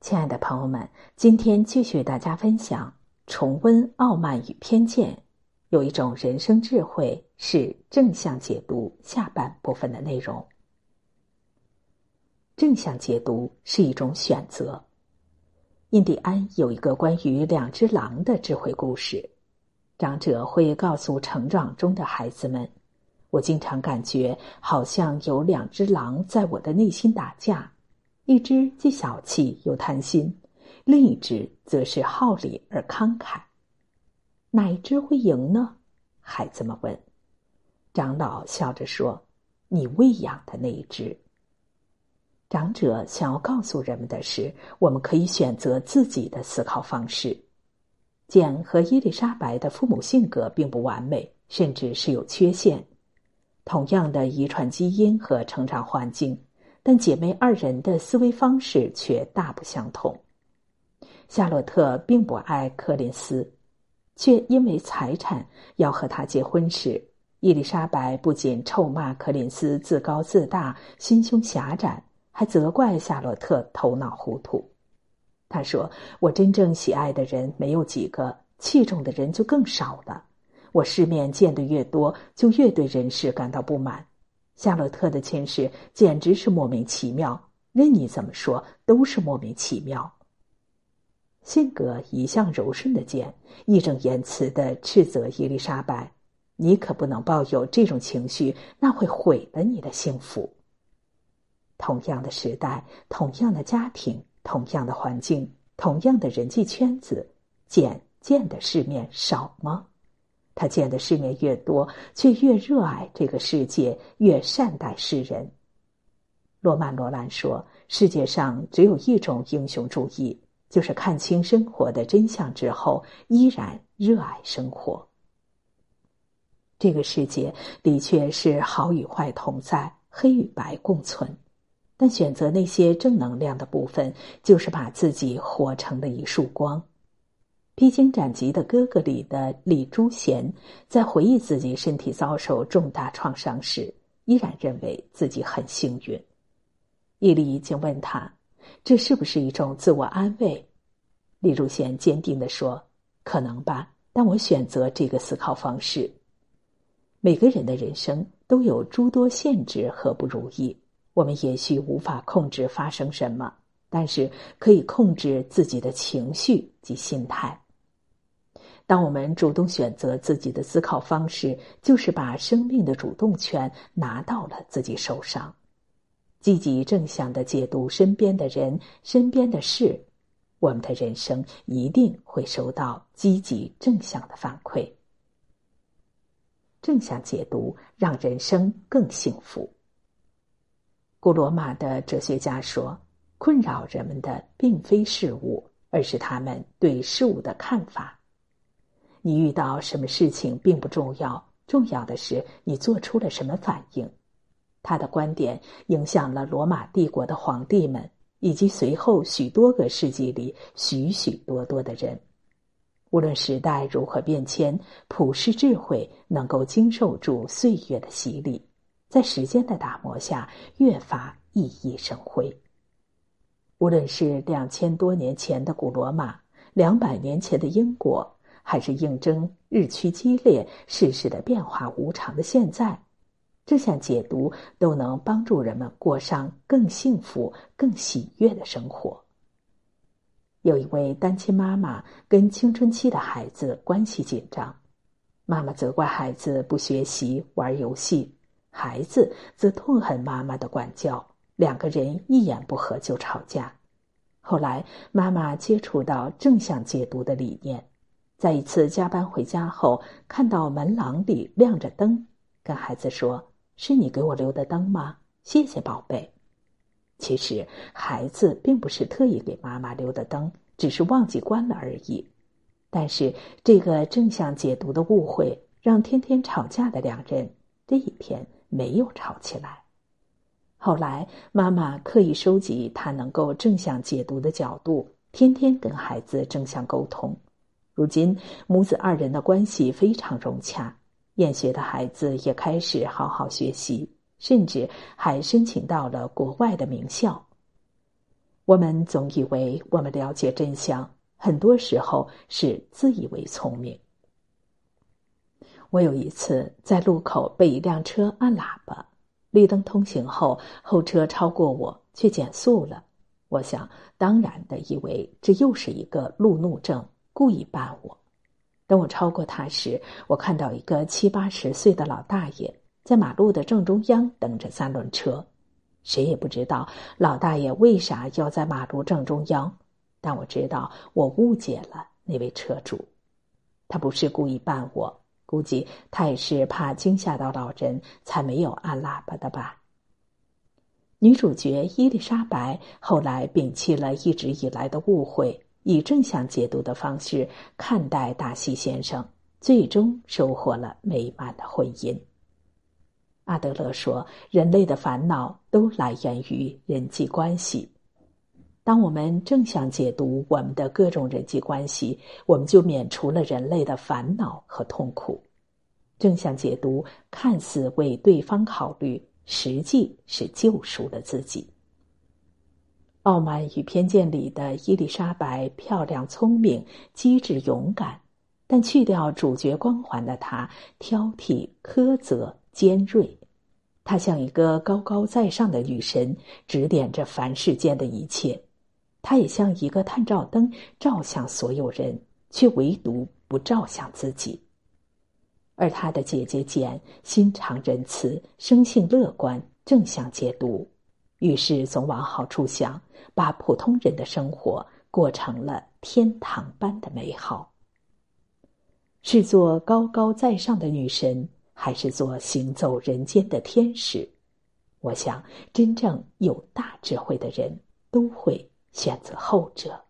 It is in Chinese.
亲爱的朋友们，今天继续为大家分享《重温傲慢与偏见》，有一种人生智慧是正向解读下半部分的内容。正向解读是一种选择。印第安有一个关于两只狼的智慧故事，长者会告诉成长中的孩子们：“我经常感觉好像有两只狼在我的内心打架。”一只既小气又贪心，另一只则是好礼而慷慨。哪一只会赢呢？孩子们问。长老笑着说：“你喂养的那一只。”长者想要告诉人们的是，我们可以选择自己的思考方式。简和伊丽莎白的父母性格并不完美，甚至是有缺陷。同样的遗传基因和成长环境。但姐妹二人的思维方式却大不相同。夏洛特并不爱柯林斯，却因为财产要和他结婚时，伊丽莎白不仅臭骂柯林斯自高自大、心胸狭窄，还责怪夏洛特头脑糊涂。他说：“我真正喜爱的人没有几个，器重的人就更少了。我世面见得越多，就越对人世感到不满。”夏洛特的前世简直是莫名其妙，任你怎么说都是莫名其妙。性格一向柔顺的简义正言辞的斥责伊丽莎白：“你可不能抱有这种情绪，那会毁了你的幸福。”同样的时代，同样的家庭，同样的环境，同样的人际圈子，简见的世面少吗？他见的世面越多，却越热爱这个世界，越善待世人。罗曼·罗兰说：“世界上只有一种英雄主义，就是看清生活的真相之后，依然热爱生活。”这个世界的确是好与坏同在，黑与白共存，但选择那些正能量的部分，就是把自己活成了一束光。《披荆斩棘的哥哥》里的李珠贤，在回忆自己身体遭受重大创伤时，依然认为自己很幸运。伊丽已经问他：“这是不是一种自我安慰？”李珠贤坚定地说：“可能吧，但我选择这个思考方式。每个人的人生都有诸多限制和不如意，我们也许无法控制发生什么，但是可以控制自己的情绪及心态。”当我们主动选择自己的思考方式，就是把生命的主动权拿到了自己手上。积极正向的解读身边的人、身边的事，我们的人生一定会收到积极正向的反馈。正向解读让人生更幸福。古罗马的哲学家说：“困扰人们的并非事物，而是他们对事物的看法。”你遇到什么事情并不重要，重要的是你做出了什么反应。他的观点影响了罗马帝国的皇帝们，以及随后许多个世纪里许许多多的人。无论时代如何变迁，普世智慧能够经受住岁月的洗礼，在时间的打磨下越发熠熠生辉。无论是两千多年前的古罗马，两百年前的英国。还是应征日趋激烈、世事的变化无常的现在，这项解读都能帮助人们过上更幸福、更喜悦的生活。有一位单亲妈妈跟青春期的孩子关系紧张，妈妈责怪孩子不学习、玩游戏，孩子则痛恨妈妈的管教，两个人一言不合就吵架。后来，妈妈接触到正向解读的理念。在一次加班回家后，看到门廊里亮着灯，跟孩子说：“是你给我留的灯吗？谢谢，宝贝。”其实孩子并不是特意给妈妈留的灯，只是忘记关了而已。但是这个正向解读的误会，让天天吵架的两人这一天没有吵起来。后来妈妈刻意收集他能够正向解读的角度，天天跟孩子正向沟通。如今母子二人的关系非常融洽，厌学的孩子也开始好好学习，甚至还申请到了国外的名校。我们总以为我们了解真相，很多时候是自以为聪明。我有一次在路口被一辆车按喇叭，绿灯通行后，后车超过我，却减速了。我想当然的以为这又是一个路怒症，故意绊我。等我超过他时，我看到一个七八十岁的老大爷在马路的正中央等着三轮车。谁也不知道老大爷为啥要在马路正中央，但我知道我误解了那位车主，他不是故意绊我。估计他也是怕惊吓到老人，才没有按喇叭的吧。女主角伊丽莎白后来摒弃了一直以来的误会，以正向解读的方式看待大西先生，最终收获了美满的婚姻。阿德勒说：“人类的烦恼都来源于人际关系。”当我们正向解读我们的各种人际关系，我们就免除了人类的烦恼和痛苦。正向解读看似为对方考虑，实际是救赎了自己。《傲慢与偏见》里的伊丽莎白漂亮、聪明、机智、勇敢，但去掉主角光环的她挑剔、苛责、尖锐。她像一个高高在上的女神，指点着凡世间的一切。他也像一个探照灯，照向所有人，却唯独不照向自己。而他的姐姐简心肠仁慈，生性乐观，正向解读，于是总往好处想，把普通人的生活过成了天堂般的美好。是做高高在上的女神，还是做行走人间的天使？我想，真正有大智慧的人都会。选择后者。